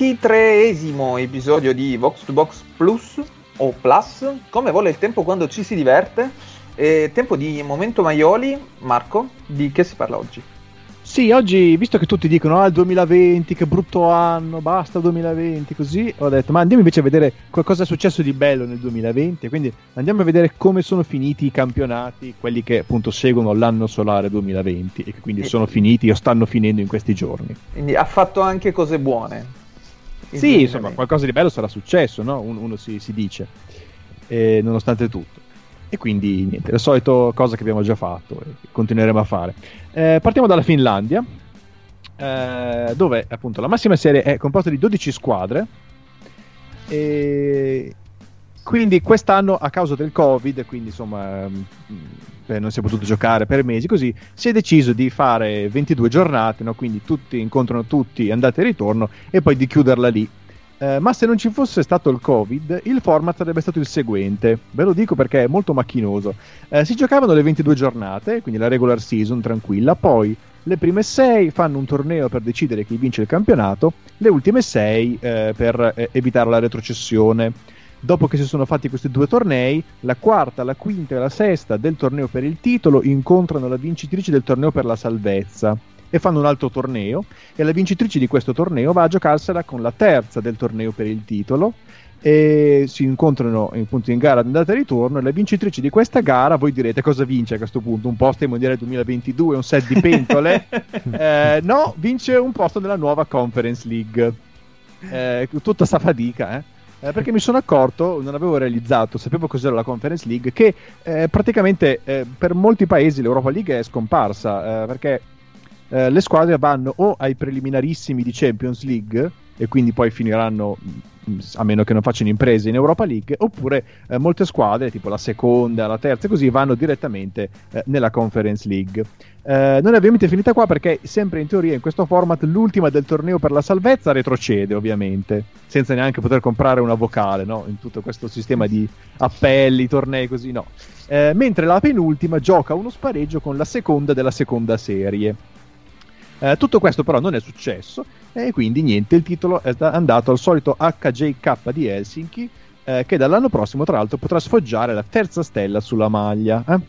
Ventitreesimo episodio di Vox to Box Plus o Plus, come vuole il tempo quando ci si diverte. E tempo di momento Maioli, Marco, di che si parla oggi? Sì, oggi, visto che tutti dicono ah, il 2020, che brutto anno, basta 2020, così, ho detto, ma andiamo invece a vedere cosa è successo di bello nel 2020, quindi andiamo a vedere come sono finiti i campionati, quelli che appunto seguono l'anno solare 2020 e che quindi sono finiti o stanno finendo in questi giorni. Quindi ha fatto anche cose buone. Sì, insomma, qualcosa di bello sarà successo, no? uno, uno si, si, dice, eh, nonostante tutto. E quindi niente, la solita cosa che abbiamo già fatto e continueremo a fare. Eh, partiamo dalla Finlandia, eh, dove appunto la massima serie è composta di 12 squadre. E quindi quest'anno a causa del covid quindi insomma mm, non si è potuto giocare per mesi così si è deciso di fare 22 giornate no? quindi tutti incontrano tutti andate e ritorno e poi di chiuderla lì eh, ma se non ci fosse stato il Covid, il format sarebbe stato il seguente. Ve lo dico perché è molto macchinoso. Eh, si giocavano le 22 giornate, quindi la regular season tranquilla, poi le prime 6 fanno un torneo per decidere chi vince il campionato, le ultime 6 eh, per eh, evitare la retrocessione. Dopo che si sono fatti questi due tornei, la quarta, la quinta e la sesta del torneo per il titolo incontrano la vincitrice del torneo per la salvezza e fanno un altro torneo e la vincitrice di questo torneo va a giocarsela con la terza del torneo per il titolo e si incontrano in punto in gara andata e ritorno e la vincitrice di questa gara voi direte cosa vince a questo punto? Un posto ai mondiali 2022 un set di pentole? Eh, no vince un posto nella nuova conference league. Eh, tutta sta fatica eh eh, perché mi sono accorto, non avevo realizzato, sapevo cos'era la Conference League, che eh, praticamente eh, per molti paesi l'Europa League è scomparsa, eh, perché eh, le squadre vanno o ai preliminarissimi di Champions League e quindi poi finiranno a meno che non facciano imprese in Europa League, oppure eh, molte squadre, tipo la seconda, la terza, così vanno direttamente eh, nella Conference League. Eh, non è ovviamente finita qua perché, sempre in teoria, in questo format, l'ultima del torneo per la salvezza retrocede, ovviamente, senza neanche poter comprare una vocale, no? In tutto questo sistema di appelli, tornei, così, no. Eh, mentre la penultima gioca uno spareggio con la seconda della seconda serie. Eh, tutto questo però non è successo e quindi niente, il titolo è andato al solito HJK di Helsinki eh, che dall'anno prossimo tra l'altro potrà sfoggiare la terza stella sulla maglia. Eh?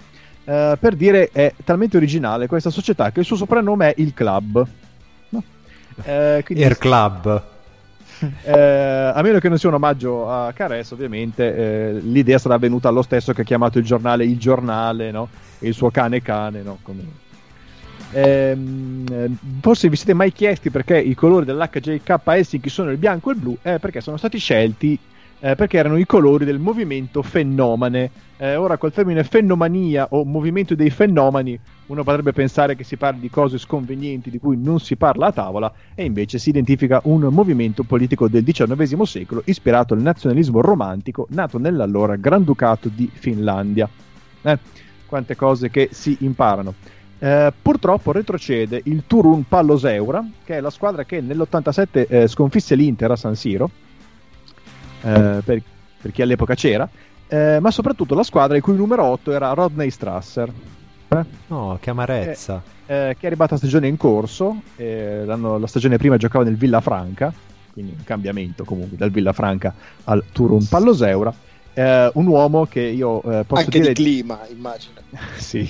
eh per dire è talmente originale questa società che il suo soprannome è il Club. No? Eh, quindi... Air Club. Eh, a meno che non sia un omaggio a Cares, ovviamente eh, l'idea sarà venuta allo stesso che ha chiamato il giornale il giornale, no? E il suo cane cane, no? Come Ehm, forse vi siete mai chiesti perché i colori dell'HJK Helsinki sono il bianco e il blu? Eh, perché sono stati scelti eh, perché erano i colori del movimento Fenomane. Eh, ora col termine fenomania o movimento dei fenomeni uno potrebbe pensare che si parli di cose sconvenienti di cui non si parla a tavola e invece si identifica un movimento politico del XIX secolo ispirato al nazionalismo romantico nato nell'allora Granducato di Finlandia. Eh, quante cose che si imparano. Eh, purtroppo retrocede il Turun Palloseura, che è la squadra che nell'87 eh, sconfisse l'Inter a San Siro, eh, per, per, chi all'epoca c'era, eh, ma soprattutto la squadra il cui numero 8 era Rodney Strasser. Eh? No, che amarezza. Eh, che è arrivata a stagione in corso, la stagione prima giocava nel Villafranca, quindi un cambiamento comunque dal Villafranca al Turun Palloseura eh, un uomo che io eh, posso Anche dire di clima, immagino. sì,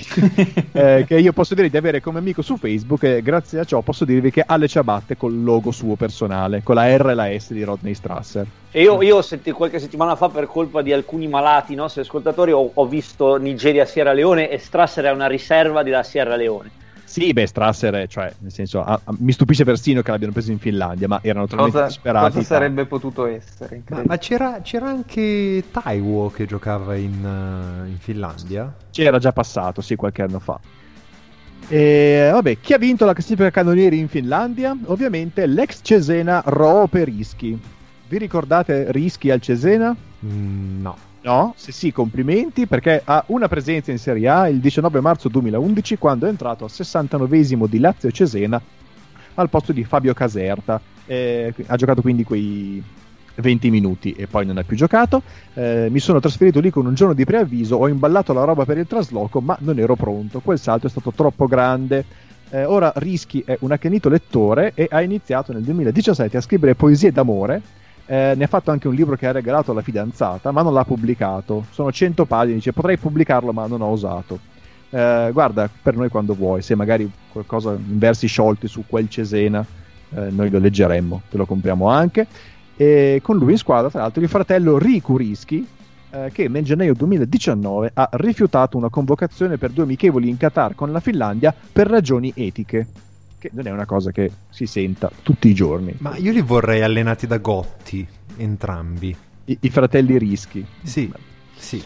eh, che io posso dire di avere come amico su Facebook e grazie a ciò posso dirvi che ha le ciabatte col logo suo personale, con la R e la S di Rodney Strasser. E io, io senti, qualche settimana fa, per colpa di alcuni malati nostri ascoltatori, ho, ho visto Nigeria-Sierra Leone e Strasser è una riserva della Sierra Leone sì, beh, Strasser, cioè, nel senso, a, a, mi stupisce persino che l'abbiano preso in Finlandia, ma erano talmente cosa, disperati. Cosa sarebbe potuto essere? Ma, ma c'era, c'era, anche Taiwo che giocava in, uh, in, Finlandia? C'era già passato, sì, qualche anno fa. E vabbè, chi ha vinto la classifica cannonieri in Finlandia? Ovviamente l'ex Cesena Roope Rischi. Vi ricordate Rischi al Cesena? Mm, no. No, sì, sì, complimenti perché ha una presenza in Serie A il 19 marzo 2011 quando è entrato al 69esimo di Lazio Cesena al posto di Fabio Caserta. Eh, ha giocato quindi quei 20 minuti e poi non ha più giocato. Eh, mi sono trasferito lì con un giorno di preavviso, ho imballato la roba per il trasloco, ma non ero pronto. Quel salto è stato troppo grande. Eh, ora Rischi è un accanito lettore e ha iniziato nel 2017 a scrivere poesie d'amore eh, ne ha fatto anche un libro che ha regalato alla fidanzata, ma non l'ha pubblicato. Sono 100 pagine, dice potrei pubblicarlo, ma non ho osato. Eh, guarda, per noi quando vuoi, se magari qualcosa in versi sciolti su quel Cesena, eh, noi lo leggeremmo, te lo compriamo anche. E con lui in squadra, tra l'altro, il fratello Riku Rischi, eh, che nel gennaio 2019 ha rifiutato una convocazione per due amichevoli in Qatar con la Finlandia per ragioni etiche che non è una cosa che si senta tutti i giorni. Ma io li vorrei allenati da Gotti, entrambi. I, i fratelli Rischi. Sì, sì.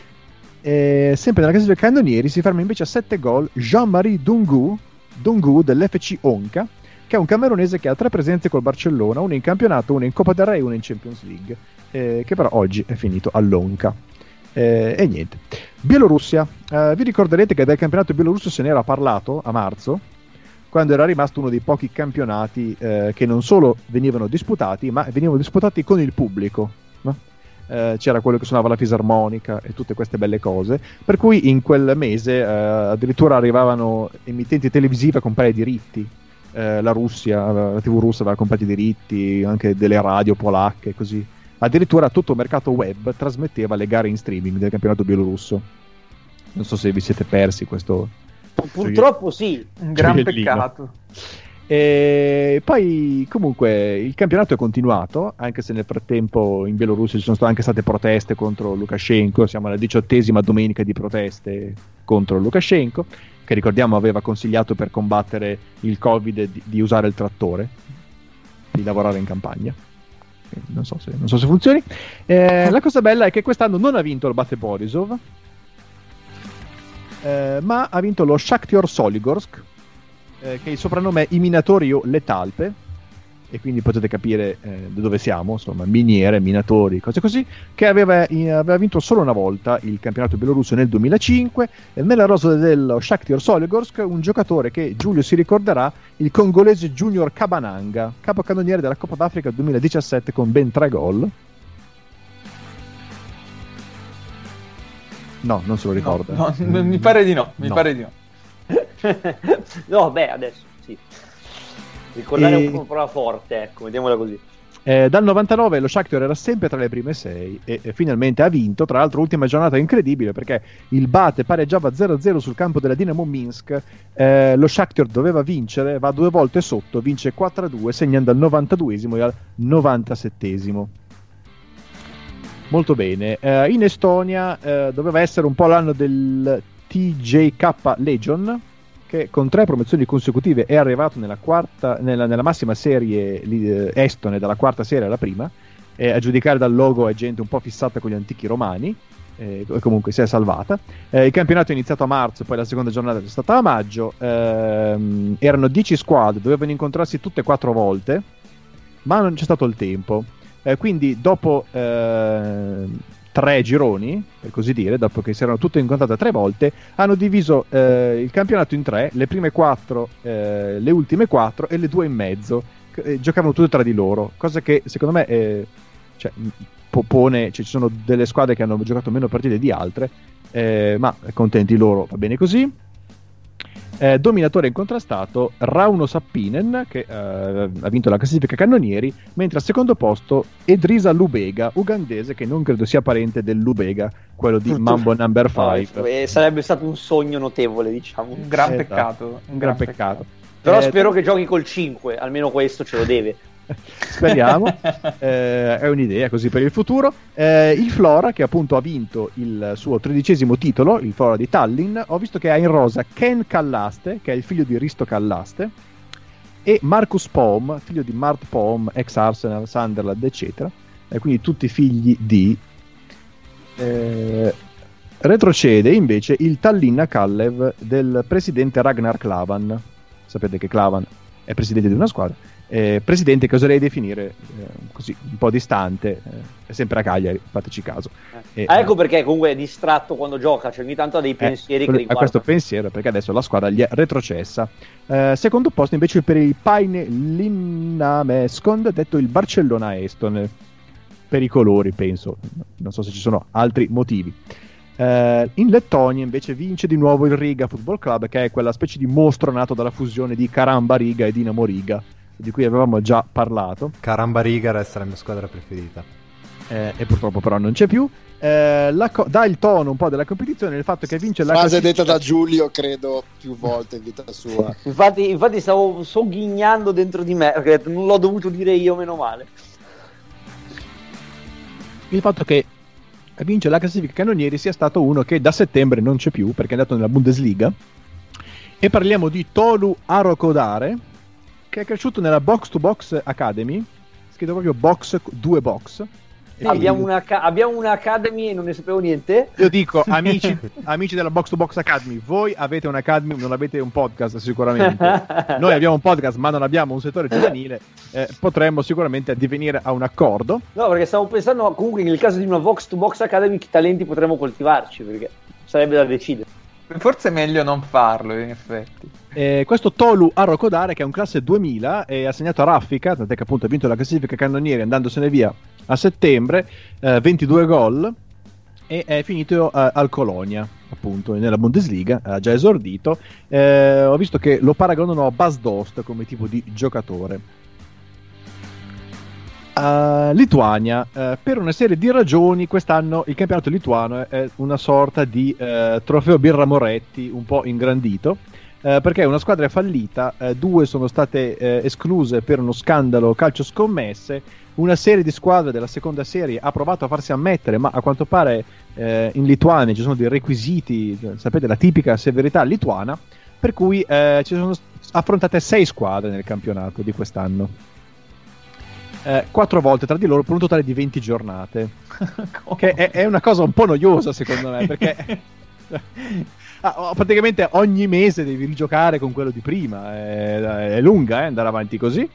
E, sempre nella casa dei cannonieri si ferma invece a 7 gol Jean-Marie Dungu, Dungu dell'FC Onca, che è un camerunese che ha tre presenze col Barcellona, una in campionato, una in Coppa del Re e una in Champions League, eh, che però oggi è finito all'Onca. Eh, e niente. Bielorussia. Eh, vi ricorderete che del campionato bielorusso se n'era parlato a marzo, quando era rimasto uno dei pochi campionati eh, che non solo venivano disputati, ma venivano disputati con il pubblico. No? Eh, c'era quello che suonava la fisarmonica e tutte queste belle cose, per cui in quel mese eh, addirittura arrivavano emittenti televisive a comprare i diritti. Eh, la Russia, la TV russa aveva comprato i diritti, anche delle radio polacche, così. Addirittura tutto il mercato web trasmetteva le gare in streaming del campionato bielorusso. Non so se vi siete persi questo, Purtroppo sì. Un gran peccato. E poi comunque il campionato è continuato, anche se nel frattempo in Bielorussia ci sono anche state proteste contro Lukashenko, siamo alla diciottesima domenica di proteste contro Lukashenko, che ricordiamo aveva consigliato per combattere il Covid di, di usare il trattore, di lavorare in campagna. Non so se, non so se funzioni. Eh, la cosa bella è che quest'anno non ha vinto il Bate Borisov, eh, ma ha vinto lo Shakhtar Soligorsk, eh, che il soprannome è I minatori o le talpe, e quindi potete capire eh, dove siamo, insomma, miniere, minatori, cose così, che aveva, aveva, vinto solo una volta il campionato bielorusso nel 2005, e nella rosa dello Shakhtar Soligorsk un giocatore che Giulio si ricorderà, il congolese Junior Kabananga, capocannoniere della Coppa d'Africa 2017 con ben tre gol. No, non se lo ricorda. No, no, mi pare di no, mi no. pare di no. no, beh, adesso sì. Ricordare e... un po' prova forte, ecco, vediamola così. Eh, dal 99 lo Shakhtar era sempre tra le prime sei e, e, finalmente ha vinto. Tra l'altro, ultima giornata incredibile perché il Bate pareggiava 0-0 sul campo della Dinamo Minsk. Eh, lo Shakhtar doveva vincere, va due volte sotto, vince 4-2, segnando al 92esimo e al 97esimo. Molto bene. Uh, in Estonia uh, doveva essere un po' l'anno del TJK Legion, che con tre promozioni consecutive è arrivato nella, quarta, nella, nella massima serie uh, estone, dalla quarta serie alla prima. Eh, a giudicare dal logo è gente un po' fissata con gli antichi romani. Eh, comunque si è salvata. Eh, il campionato è iniziato a marzo, poi la seconda giornata è stata a maggio. Ehm, erano 10 squadre, dovevano incontrarsi tutte e quattro volte, ma non c'è stato il tempo. Eh, quindi dopo eh, tre gironi, per così dire, dopo che si erano tutte incontrate tre volte, hanno diviso eh, il campionato in tre, le prime quattro, eh, le ultime quattro e le due in mezzo. Eh, giocavano tutte tra di loro, cosa che secondo me cioè, mh, po- pone, cioè, ci sono delle squadre che hanno giocato meno partite di altre, ma contenti loro, va bene così. Eh, dominatore incontrastato Rauno Sappinen che eh, ha vinto la classifica cannonieri mentre al secondo posto Edrisa Lubega ugandese che non credo sia parente del Lubega quello di Mambo Number 5 Eh, sarebbe stato un sogno notevole, diciamo. Un gran Esatto. peccato. un gran peccato Però Eh, spero che giochi col 5, almeno questo ce lo deve. Speriamo. Eh, è un'idea così per il futuro. Eh, il Flora che appunto ha vinto il suo tredicesimo titolo il Flora di Tallinn ho visto che ha in rosa Ken Callaste che è il figlio di Risto Callaste e Marcus Pohm figlio di Mart Pohm ex Arsenal, Sunderland eccetera. E quindi tutti figli di eh, retrocede invece il Tallinn Kallev del presidente Ragnar Klavan. Sapete che Klavan è presidente di una squadra eh, presidente che oserei definire eh, così un po' distante, eh, è sempre a Cagliari, fateci caso. E, Ah, ecco perché comunque è distratto quando gioca, cioè ogni tanto ha dei eh, pensieri che riguardano. questo pensiero perché adesso la squadra gli è retrocessa. Eh, secondo posto invece per il Paine Linnameskond, detto il Barcellona Eston, per i colori penso, non so se ci sono altri motivi. Eh, in Lettonia invece vince di nuovo il Riga Football Club, che è quella specie di mostro nato dalla fusione di Caramba Riga e Dinamo Riga, di cui avevamo già parlato. Caramba Riga resta la mia squadra preferita. eh, e purtroppo però non c'è più. Eh, co- dà il tono un po' della competizione il fatto che vince la Frase classifica- detta da Giulio, credo, più volte in vita sua. Infatti, infatti stavo sogghignando dentro di me, perché non l'ho dovuto dire io, meno male. il fatto che vince la classifica cannonieri sia stato uno che da settembre non c'è più perché è andato nella Bundesliga e parliamo di Tolu Arokodare che è cresciuto nella Box to Box Academy scritto proprio box 2 box E Abbiamo, una, abbiamo un'academy e non ne sapevo niente. io dico amici, amici della Box to Box Academy voi avete un'Academy non avete un podcast sicuramente noi abbiamo un podcast ma non abbiamo un settore giovanile eh, potremmo sicuramente addivenire a un accordo No, perché stavo pensando comunque nel caso di una Vox to Box Academy che talenti potremmo coltivarci, perché sarebbe da decidere. Forse è meglio non farlo, in effetti. Eh, questo Tolu Arokodare che è un classe 2000 e ha segnato a raffica, tant'è che appunto ha vinto la classifica cannonieri andandosene via a settembre, eh, 22 gol e è finito eh, al Colonia, appunto, nella Bundesliga, ha già esordito. Eh, ho visto che lo paragonano a Bas Dost come tipo di giocatore. Uh, Lituania, eh, per una serie di ragioni, quest'anno il campionato lituano è- è una sorta di eh, trofeo Birra Moretti un po' ingrandito. Eh, perché una squadra è fallita, eh, due sono state eh, escluse per uno scandalo calcio scommesse, una serie di squadre della seconda serie ha provato a farsi ammettere, ma a quanto pare eh, in Lituania ci sono dei requisiti, sapete, la tipica severità lituana, per cui eh, ci sono affrontate sei squadre nel campionato di quest'anno. Eh, quattro volte tra di loro per un totale di 20 giornate. che è, è una cosa un po' noiosa secondo me perché ah, oh, praticamente ogni mese devi rigiocare con quello di prima è, è lunga eh, andare avanti così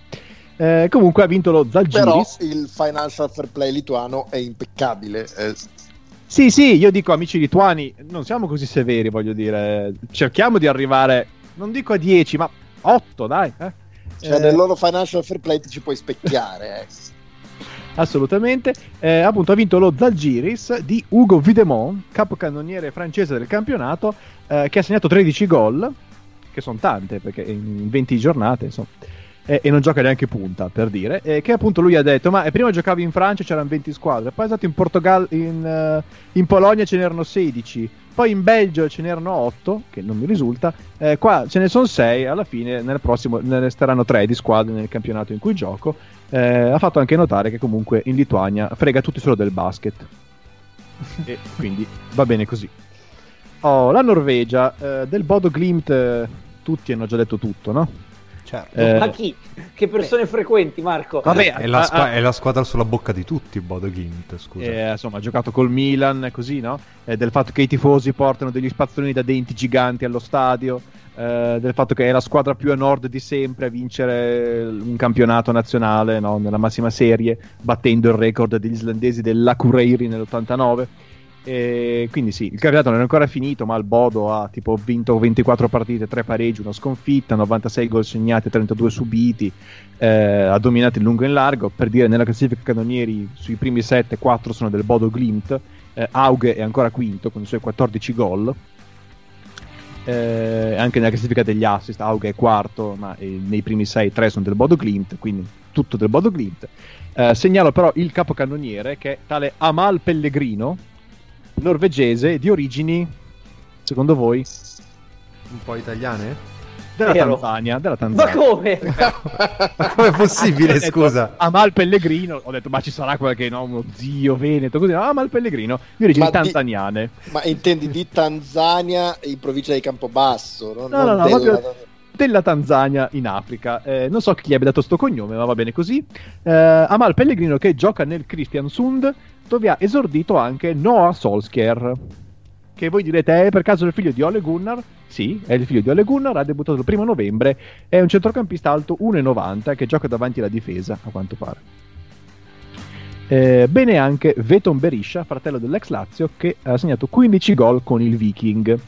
Eh, comunque ha vinto lo Però Zalgiris il financial fair play lituano è impeccabile. eh, sì sì io dico amici lituani non siamo così severi voglio dire cerchiamo di arrivare non dico a 10 ma 8 dai eh. cioè, Eh, nel loro financial fair play ti ci puoi specchiare. eh. Assolutamente. Eh, appunto, ha vinto lo Zalgiris di Ugo Videmont, capocannoniere francese del campionato, eh, che ha segnato 13 gol, che sono tante perché in 20 giornate, insomma. e non gioca neanche punta per dire. che appunto lui ha detto: Ma eh, prima giocavi in Francia c'erano 20 squadre, poi è stato in Portogallo, in, eh, in Polonia ce n'erano 16. Poi in Belgio ce n'erano 8, che non mi risulta. eh, qua ce ne sono 6. Alla fine, nel prossimo ne resteranno 3 di squadre nel campionato in cui gioco. Eh, ha fatto anche notare che comunque in Lituania frega tutti solo del basket. e quindi va bene così. Oh, la Norvegia, eh, del Bodo Glimt, eh, tutti hanno già detto tutto, no? Certo. Eh, Ma chi? Che persone frequenti, Marco? Vabbè, È la, squa- a- è la squadra sulla bocca di tutti, Bodo Glimt, scusa. eh, insomma, ha giocato col Milan, così, no? Eh, del fatto che i tifosi portano degli spazzolini da denti giganti allo stadio, eh, del fatto che è la squadra più a nord di sempre a vincere un campionato nazionale no? nella massima serie, battendo il record degli islandesi dell'Akureyri nell'89. E quindi sì, il campionato non è ancora finito, ma il Bodo ha tipo vinto 24 partite, 3 pareggi, una sconfitta, 96 gol segnati, 32 subiti, eh, ha dominato in lungo e in largo. Per dire, nella classifica canonieri sui primi 7, 4 sono del Bodo Glimt, eh, Auge è ancora quinto con i suoi 14 gol. Eh, anche nella classifica degli assist, Auge è quarto, ma eh, nei primi 6, 3 sono del Bodo Glimt, quindi tutto del Bodo Glimt. Eh, segnalo però il capocannoniere che è tale Amal Pellegrino, norvegese di origini, secondo voi, Un po' italiane? della. Tanzania. Della Ma Tanzania. come? Ma com'è possibile, detto, scusa? Amal Pellegrino, ho detto ma ci sarà qualche no, uno zio veneto così, no, Amal Pellegrino di origini Ma di- tanzaniane. Ma intendi di Tanzania in provincia di Campobasso? No, No, no, no, proprio della Tanzania in Africa. Eh, non so chi gli abbia dato sto cognome, ma va bene così. Eh, Amal Pellegrino che gioca nel Kristiansund, dove ha esordito anche Noah Solskjaer. Che voi direte è per caso il figlio di Ole Gunnar? Sì, è il figlio di Ole Gunnar, ha debuttato il primo novembre, è un centrocampista alto 1,90 che gioca davanti alla difesa, a quanto pare. Eh, bene anche Veton Berisha, fratello dell'ex Lazio, che ha segnato 15 gol con il Viking.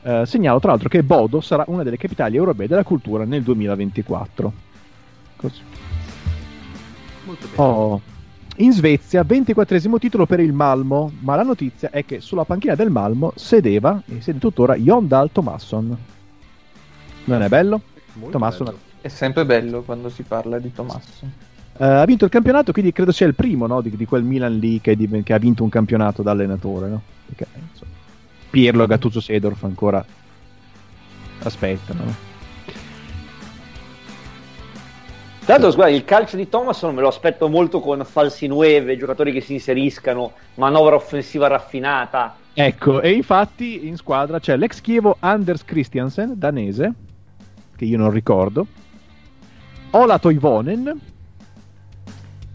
Eh, segnalo tra l'altro che Bodo sarà una delle capitali europee della cultura nel 2024. Così. Molto bene. Oh. In Svezia, 24 titolo per il Malmo, ma la notizia è che sulla panchina del Malmo sedeva, e siede tuttora, Jondal Tomasson. Non è bello? Molto Tomasson bello. È sempre bello quando si parla di Tommaso. Eh, ha vinto il campionato, quindi credo sia il primo no, di, di quel Milan lì che, di- che ha vinto un campionato da allenatore. No? Perché, insomma, Pirlo, Gattuso, Sedorf ancora aspettano. no? Tra l'altro, guarda, il calcio di Thomason me lo aspetto molto con falsi nueve, giocatori che si inseriscano, manovra offensiva raffinata. Ecco, e infatti in squadra c'è l'ex Chievo Anders Christiansen, danese, che io non ricordo, Ola Toivonen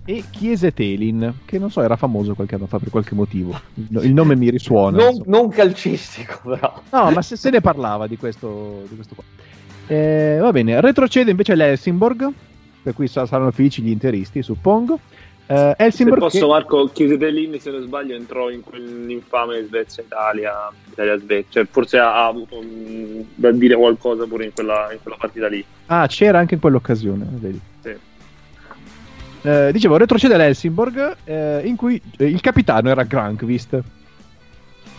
e Chiese Telin, che non so, era famoso qualche anno fa per qualche motivo. Il nome mi risuona. Non, non calcistico, però. No, ma se, se ne parlava di questo, di questo qua. Eh, va bene, retrocede invece l'Helsingborg, per cui sa- saranno felici gli interisti, suppongo. Eh, Se posso, che- Marco, chiudete lì, se non sbaglio, entrò in quell'infame Svezia-Italia, Italia-Svezia. Cioè, forse ha, avuto mm, da dire qualcosa pure in quella, in quella partita lì. Ah, c'era anche in quell'occasione, vedi. Sì. Eh, dicevo, retrocede l'Helsingborg, eh, in cui il capitano era Grankvist.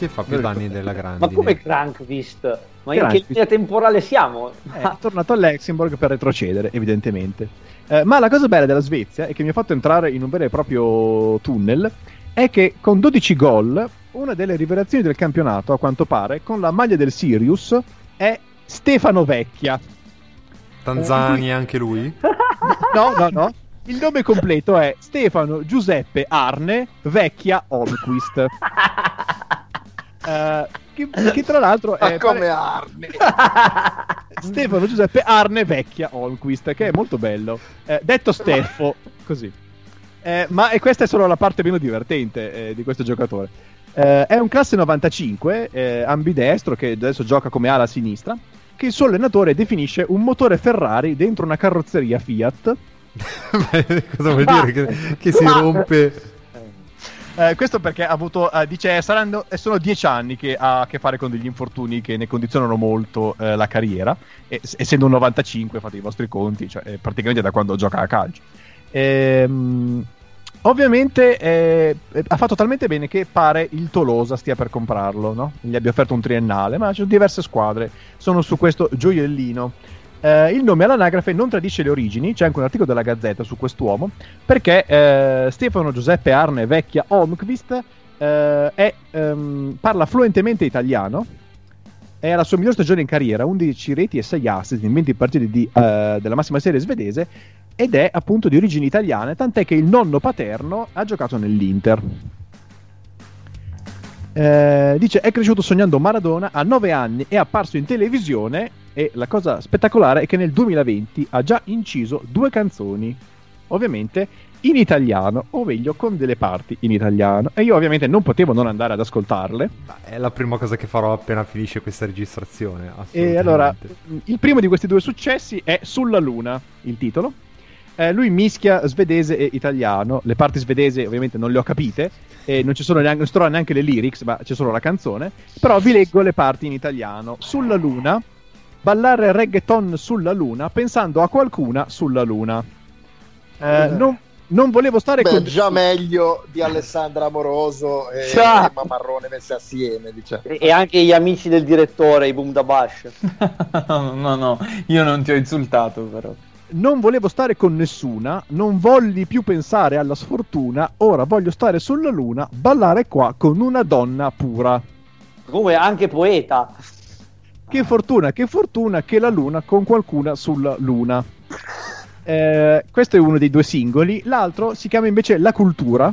Che fa più danni della grande. Ma come Crankvist? Ma in che linea temporale siamo? È tornato all'Helsingborg per retrocedere, evidentemente. Eh, ma la cosa bella della Svezia e che mi ha fatto entrare in un vero e proprio tunnel è che con 12 gol, una delle rivelazioni del campionato, a quanto pare, con la maglia del Sirius, è Stefano Vecchia. Tanzania anche lui? No, no, no. Il nome completo è Stefano Giuseppe Arne Vecchia Olmquist. Eh, che, che tra l'altro Ma è come pare- Arne? Stefano Giuseppe Arne Vecchia Olmquist, che è molto bello. Eh, detto Steffo, così. Eh, ma e questa è solo la parte meno divertente eh, di questo giocatore. Eh, è un classe 95, eh, ambidestro, che adesso gioca come ala sinistra, che il suo allenatore definisce un motore Ferrari dentro una carrozzeria Fiat. Cosa vuol dire? Che, che si rompe. Eh, questo perché ha avuto, eh, dice, saranno, eh, sono dieci anni che ha a che fare con degli infortuni che ne condizionano molto eh, la carriera. E, essendo un 95, fate i vostri conti, cioè eh, praticamente da quando gioca a calcio. Ehm, ovviamente ha fatto talmente bene che pare il Tolosa stia per comprarlo, no? Gli abbia offerto un triennale, ma ci sono diverse squadre, sono su questo gioiellino. Eh, il nome all'anagrafe non tradisce le origini, c'è anche un articolo della Gazzetta su quest'uomo, perché eh, Stefano Giuseppe Arne Vecchia Olmqvist eh, è, ehm, parla fluentemente italiano, è alla sua miglior stagione in carriera, 11 reti e 6 assist in 20 partite di, eh, della massima serie svedese ed è appunto di origini italiane, tant'è che il nonno paterno ha giocato nell'Inter. Eh, dice è cresciuto sognando Maradona a 9 anni è apparso in televisione E la cosa spettacolare è che nel 2020 ha già inciso due canzoni, ovviamente in italiano, o meglio con delle parti in italiano. E io ovviamente non potevo non andare ad ascoltarle. È la prima cosa che farò appena finisce questa registrazione. E allora, il primo di questi due successi è Sulla Luna, il titolo. Eh, lui mischia svedese e italiano. Le parti svedesi ovviamente non le ho capite e non ci sono neanche, non trovano neanche le lyrics, ma c'è solo la canzone. Però vi leggo le parti in italiano. Sulla Luna, ballare reggaeton sulla Luna pensando a qualcuna sulla Luna. Eh, non, non volevo stare Beh, con... già meglio di Alessandra Amoroso e, Sa. e Mamarrone messe assieme, diciamo. E, e anche gli amici del direttore, i Boom da Bash. no, no, no, io non ti ho insultato però. Non volevo stare con nessuna, non volli più pensare alla sfortuna, ora voglio stare sulla luna, ballare qua con una donna pura. Comunque anche poeta. Che fortuna, che fortuna che la luna con qualcuna sulla luna. Eh, questo è uno dei due singoli, l'altro si chiama invece La Cultura.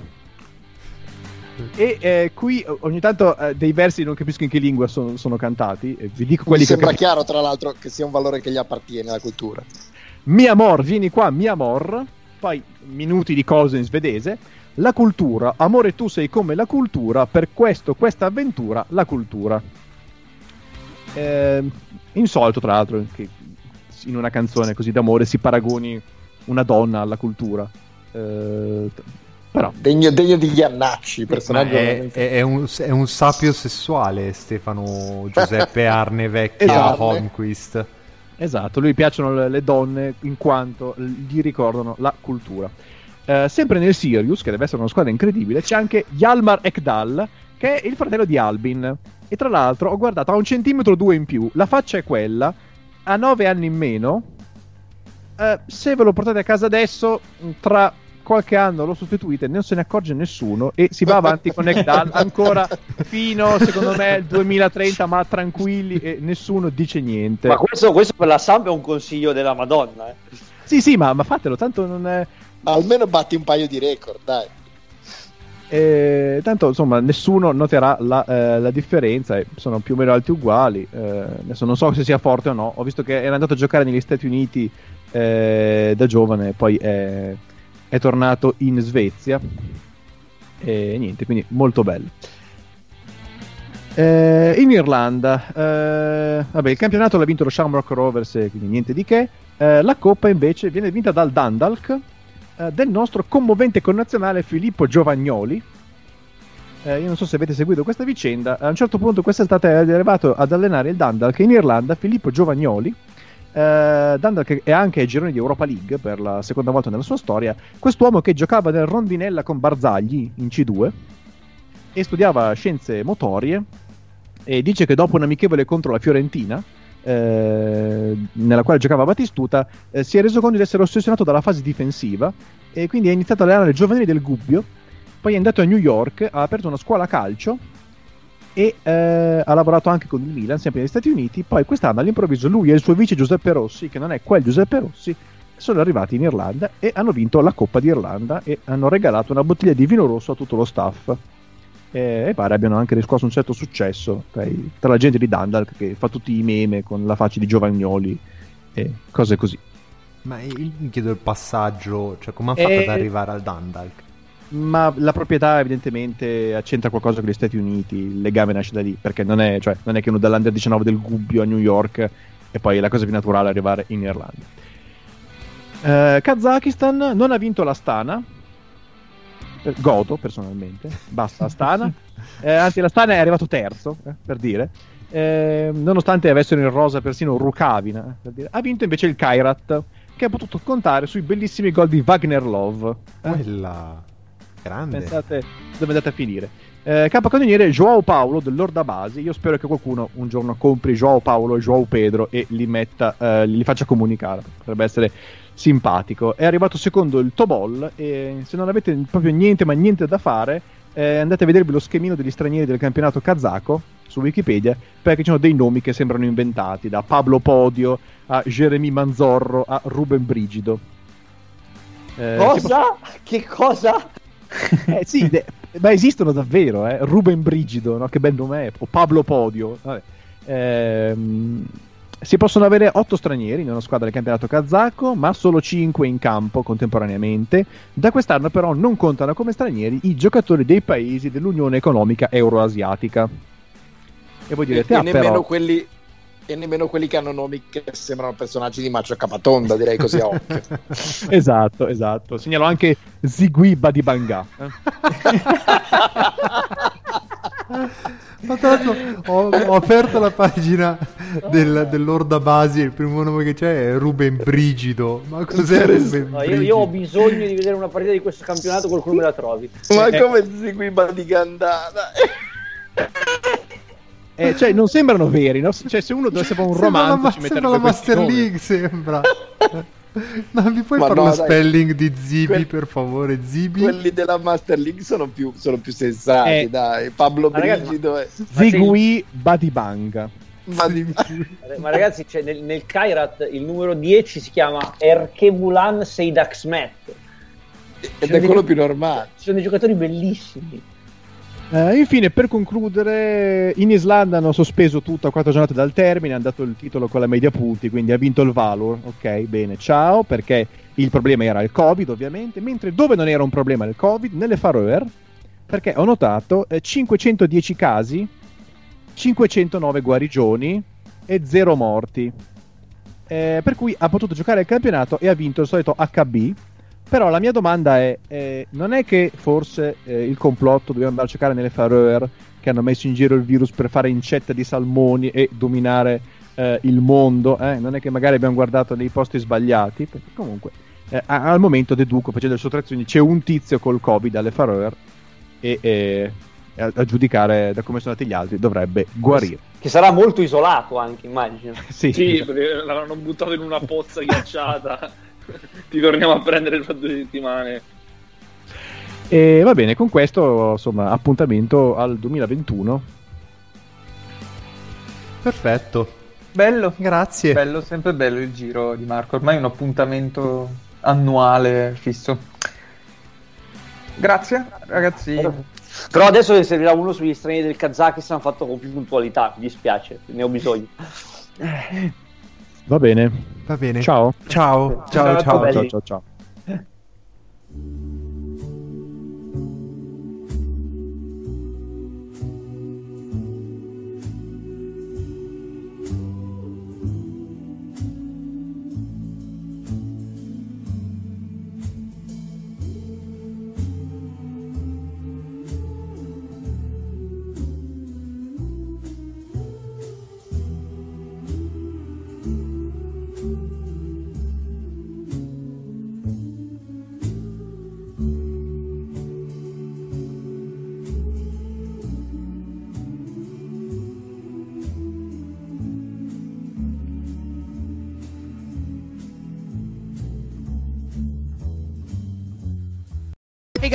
E eh, qui ogni tanto eh, dei versi non capisco in che lingua sono, sono cantati. eh, vi dico Mi quelli che ho sembra capito. chiaro, tra l'altro, che sia un valore che gli appartiene la cultura. Mi amor, vieni qua, mi amor. Poi minuti di cose in svedese. La cultura, amore tu sei come la cultura, per questo, questa avventura, la cultura. Eh, insolito tra l'altro che in una canzone così d'amore si paragoni una donna alla cultura. Eh, però Degno, degno di Iannacci, Ma personaggio è, veramente- è- è un, è un sapio sessuale Stefano Giuseppe Arne Vecchia Esatto. Holmquist. Esatto, lui piacciono le, donne in quanto gli ricordano la cultura. Eh, sempre nel Sirius, che deve essere una squadra incredibile, c'è anche Hjalmar Ekdal, che è il fratello di Albin. E tra l'altro, ho guardato, ha un centimetro o due in più, la faccia è quella, ha nove anni in meno. Eh, se ve lo portate a casa adesso, tra qualche anno lo sostituite, non se ne accorge nessuno e si va avanti con Ekdal ancora fino, secondo me, al 2030, ma tranquilli e nessuno dice niente. Ma questo, questo per la Samp è un consiglio della Madonna. Eh. Sì, sì, ma, ma fatelo, tanto non è. Almeno batti un paio di record, dai. eh, tanto insomma, nessuno noterà la, eh, la differenza. e sono più o meno alti uguali. eh, adesso non so se sia forte o no. Ho visto che era andato a giocare negli Stati Uniti eh, da giovane, poi è, è tornato in Svezia. E niente, quindi molto bello. Eh, in Irlanda, eh, vabbè, il campionato l'ha vinto lo Shamrock Rovers, e quindi niente di che. Eh, la coppa invece viene vinta dal Dundalk eh, del nostro commovente connazionale Filippo Giovagnoli. Eh, io non so se avete seguito questa vicenda. A un certo punto, quest'estate è arrivato ad allenare il Dundalk in Irlanda. Filippo Giovagnoli. Eh, Dundalk è anche ai gironi di Europa League per la seconda volta nella sua storia. Quest'uomo che giocava nel rondinella con Barzagli in C2 e studiava scienze motorie. E dice che dopo un amichevole contro la Fiorentina, eh, nella quale giocava Batistuta, eh, si è reso conto di essere ossessionato dalla fase difensiva e quindi ha iniziato a allenare i giovanili del Gubbio. Poi è andato a New York, ha aperto una scuola calcio e eh, ha lavorato anche con il Milan, sempre negli Stati Uniti. Poi quest'anno all'improvviso lui e il suo vice Giuseppe Rossi, che non è quel Giuseppe Rossi, sono arrivati in Irlanda e hanno vinto la Coppa d'Irlanda e hanno regalato una bottiglia di vino rosso a tutto lo staff. E, e pare abbiano anche riscosso un certo successo tra, i- tra la gente di Dundalk che fa tutti i meme con la faccia di Giovagnoli e cose così. Ma io mi chiedo il passaggio, cioè come hanno Eh, fatto ad arrivare al Dundalk? Ma la proprietà evidentemente c'entra qualcosa con gli Stati Uniti, il legame nasce da lì, perché non è, cioè, non è che uno dall'Under 19 del Gubbio a New York e poi è la cosa più naturale arrivare in Irlanda. Eh, Kazakistan non ha vinto l'Astana, Eh, godo personalmente, basta Astana, Eh, anzi l'Astana è arrivato terzo, eh, per dire, Eh, nonostante avessero in rosa persino Rukavina, eh, per dire. ha vinto invece il Kairat, che ha potuto contare sui bellissimi gol di Wagner Love. Quella grande. Pensate dove è andata a finire. Eh, capocannoniere Joao Paolo dell'Orda Basi. Io spero che qualcuno un giorno compri Joao Paolo e Joao Pedro e li, metta, eh, li faccia comunicare. Potrebbe essere simpatico. È arrivato secondo il Tobol. E se non avete proprio niente, ma niente da fare, eh, andate a vedervi lo schemino degli stranieri del campionato kazako su Wikipedia perché ci sono dei nomi che sembrano inventati da Pablo Podio a Jeremy Manzorro a Ruben Brigido. Eh, che Cosa? Che cosa? eh, sì, de- ma esistono davvero, eh? Ruben Brigido, no? che bel nome è, o Pablo Podio. Ehm, Si possono avere 8 stranieri in una squadra del campionato kazako, ma solo 5 in campo contemporaneamente. Da quest'anno però non contano come stranieri i giocatori dei paesi dell'Unione Economica Euroasiatica. E voi direte, e, ah, nemmeno però... quelli, e nemmeno quelli che hanno nomi che sembrano personaggi di Macio Capatonda, direi così a occhio. esatto, esatto. Segnalo anche Ziguiba di Banga. eh. Ma tra l'altro ho, ho aperto la pagina del, dell'Orda Basi e il primo nome che c'è è Ruben Brigido. Ma cos'è Ruben No, Brigido? io, io ho bisogno di vedere una partita di questo campionato, qualcuno me la trovi. Ma come Ziguiba di Gandana? Eh, cioè, non sembrano veri, no? Cioè, se uno dovesse fare un romanzo, ma- ci sembra metterebbe la Master. League, sembra. No, mi puoi Ma fare no, lo dai. spelling di Zibi, Que- per favore? Zibi? Quelli della Master League sono più, sono più sensati, Eh. dai. Pablo Ma ragazzi, Brigido è... Zigui Badibanga. Ma. Ma ragazzi, c'è nel, nel Kairat il numero 10 si chiama Erkebulan Seidaksmet. Ed è quello più normale. Ci sono dei giocatori bellissimi. Eh, infine, per concludere, in Islanda hanno sospeso tutto a quattro giornate dal termine, hanno dato il titolo con la media punti, quindi ha vinto il Valor. Ok, bene, ciao, perché il problema era il Covid, ovviamente, mentre dove non era un problema il Covid? Nelle Faroe, perché ho notato eh, 510 casi, 509 guarigioni e 0 morti. Eh, per cui ha potuto giocare il campionato e ha vinto il solito HB. Però la mia domanda è: eh, non è che forse eh, il complotto dobbiamo andare a giocare nelle Faroe che hanno messo in giro il virus per fare incetta di salmoni e dominare eh, il mondo? eh? Non è che magari abbiamo guardato nei posti sbagliati? Perché comunque eh, al momento deduco facendo le sottrazioni c'è un tizio col Covid alle Faroe e eh, a, a giudicare da come sono andati gli altri dovrebbe guarire. Che sarà molto isolato anche, immagino. Sì, Sì, perché l'avranno buttato in una pozza ghiacciata. Ti torniamo a prendere tra due settimane. E va bene, con questo insomma appuntamento al 2021. Perfetto. Bello, Grazie. bello, sempre bello il giro di Marco. Ormai è un appuntamento annuale fisso. Grazie, ragazzi. Però adesso ne servirà uno sugli stranieri del Kazakistan fatto con più puntualità. Mi dispiace, ne ho bisogno. Va bene. Va bene. Ciao. Ciao. Ciao, Ciao, ciao. Ciao, ciao,